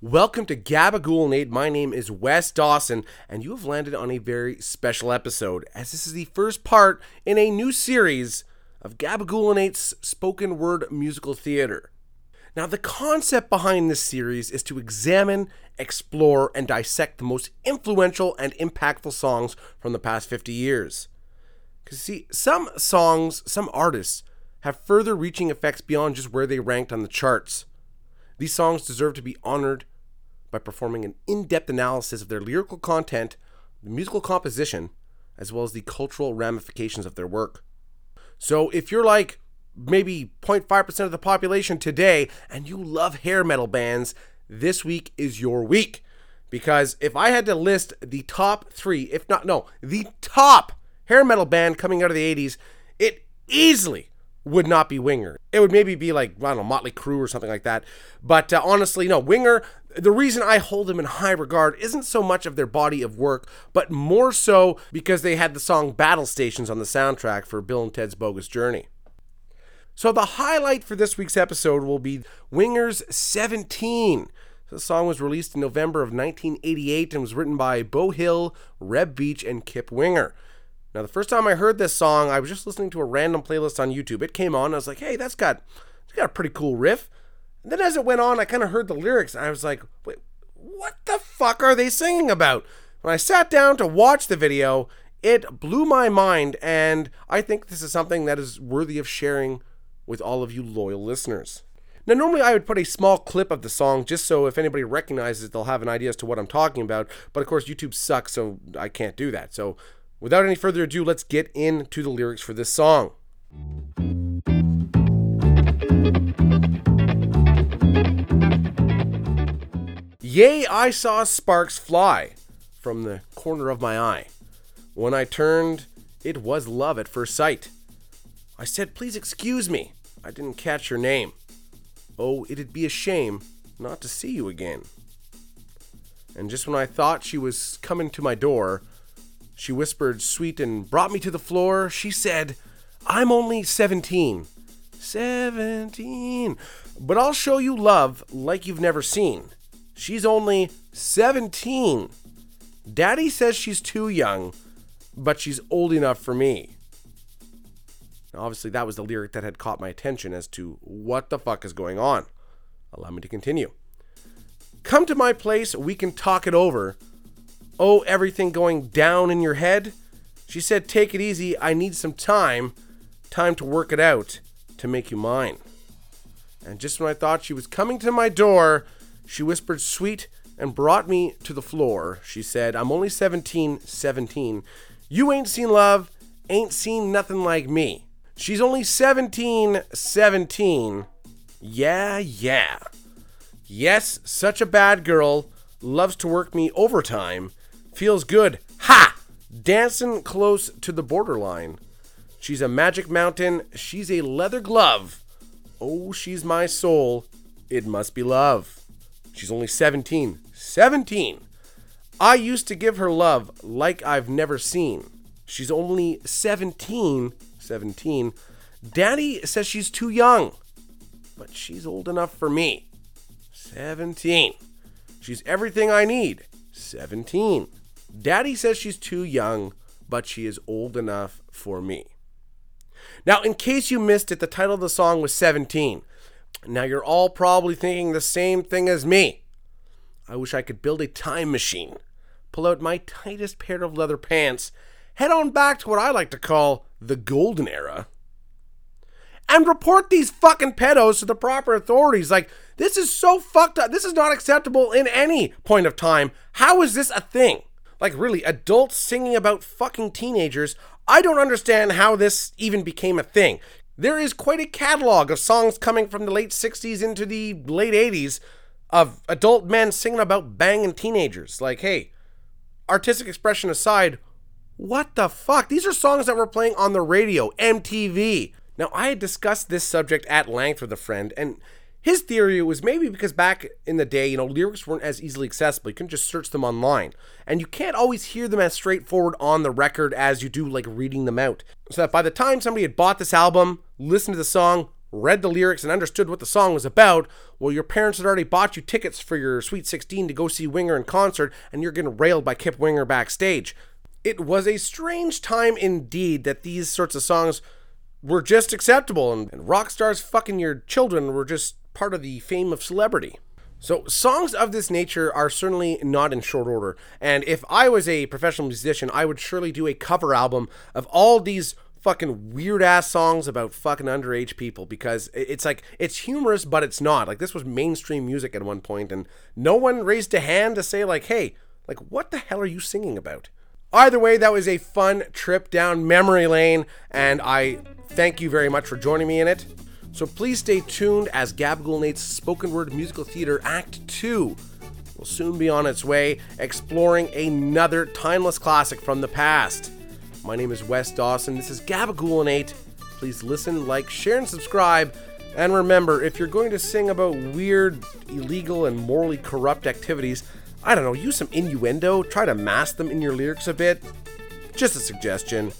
Welcome to Gabagool. My name is Wes Dawson, and you have landed on a very special episode, as this is the first part in a new series of Gabagool spoken word musical theater. Now, the concept behind this series is to examine, explore, and dissect the most influential and impactful songs from the past 50 years. Because, see, some songs, some artists, have further reaching effects beyond just where they ranked on the charts. These songs deserve to be honored by performing an in depth analysis of their lyrical content, the musical composition, as well as the cultural ramifications of their work. So, if you're like, maybe 0.5% of the population today and you love hair metal bands, this week is your week. Because if I had to list the top three, if not, no, the top hair metal band coming out of the 80s, it easily would not be Winger. It would maybe be like, I don't know, Motley Crue or something like that. But uh, honestly, no, Winger, the reason I hold them in high regard isn't so much of their body of work, but more so because they had the song Battle Stations on the soundtrack for Bill and Ted's Bogus Journey. So the highlight for this week's episode will be Winger's 17. The song was released in November of 1988 and was written by Beau Hill, Reb Beach, and Kip Winger. Now, the first time I heard this song, I was just listening to a random playlist on YouTube. It came on, I was like, hey, that's got, it's got a pretty cool riff. And then as it went on, I kind of heard the lyrics, and I was like, wait, what the fuck are they singing about? When I sat down to watch the video, it blew my mind, and I think this is something that is worthy of sharing with all of you loyal listeners. Now, normally I would put a small clip of the song just so if anybody recognizes it, they'll have an idea as to what I'm talking about. But of course, YouTube sucks, so I can't do that. So, without any further ado, let's get into the lyrics for this song. Yea, I saw sparks fly from the corner of my eye. When I turned, it was love at first sight. I said, Please excuse me. I didn't catch your name. Oh, it'd be a shame not to see you again. And just when I thought she was coming to my door, she whispered sweet and brought me to the floor. She said, I'm only 17. 17. But I'll show you love like you've never seen. She's only 17. Daddy says she's too young, but she's old enough for me. Now, obviously, that was the lyric that had caught my attention as to what the fuck is going on. Allow me to continue. Come to my place, we can talk it over. Oh, everything going down in your head? She said, Take it easy, I need some time. Time to work it out, to make you mine. And just when I thought she was coming to my door, she whispered sweet and brought me to the floor. She said, I'm only 17, 17. You ain't seen love, ain't seen nothing like me. She's only 17, 17. Yeah, yeah. Yes, such a bad girl. Loves to work me overtime. Feels good. Ha! Dancing close to the borderline. She's a magic mountain. She's a leather glove. Oh, she's my soul. It must be love. She's only 17. 17! I used to give her love like I've never seen. She's only 17 17. Daddy says she's too young, but she's old enough for me. 17. She's everything I need. 17. Daddy says she's too young, but she is old enough for me. Now, in case you missed it, the title of the song was 17. Now, you're all probably thinking the same thing as me. I wish I could build a time machine, pull out my tightest pair of leather pants, head on back to what I like to call the golden era and report these fucking pedos to the proper authorities. Like, this is so fucked up. This is not acceptable in any point of time. How is this a thing? Like, really, adults singing about fucking teenagers. I don't understand how this even became a thing. There is quite a catalog of songs coming from the late 60s into the late 80s of adult men singing about banging teenagers. Like, hey, artistic expression aside, what the fuck? These are songs that were playing on the radio, MTV. Now, I had discussed this subject at length with a friend, and his theory was maybe because back in the day, you know, lyrics weren't as easily accessible. You couldn't just search them online. And you can't always hear them as straightforward on the record as you do, like, reading them out. So that by the time somebody had bought this album, listened to the song, read the lyrics, and understood what the song was about, well, your parents had already bought you tickets for your Sweet 16 to go see Winger in concert, and you're getting railed by Kip Winger backstage. It was a strange time indeed that these sorts of songs were just acceptable, and, and rock stars fucking your children were just part of the fame of celebrity. So, songs of this nature are certainly not in short order. And if I was a professional musician, I would surely do a cover album of all these fucking weird ass songs about fucking underage people because it's like, it's humorous, but it's not. Like, this was mainstream music at one point, and no one raised a hand to say, like, hey, like, what the hell are you singing about? Either way, that was a fun trip down memory lane, and I thank you very much for joining me in it. So please stay tuned as Gabagool Nate's Spoken Word Musical Theater Act 2 will soon be on its way, exploring another timeless classic from the past. My name is Wes Dawson. This is Gabagool Nate. Please listen, like, share, and subscribe. And remember, if you're going to sing about weird, illegal, and morally corrupt activities, I don't know, use some innuendo, try to mask them in your lyrics a bit. Just a suggestion.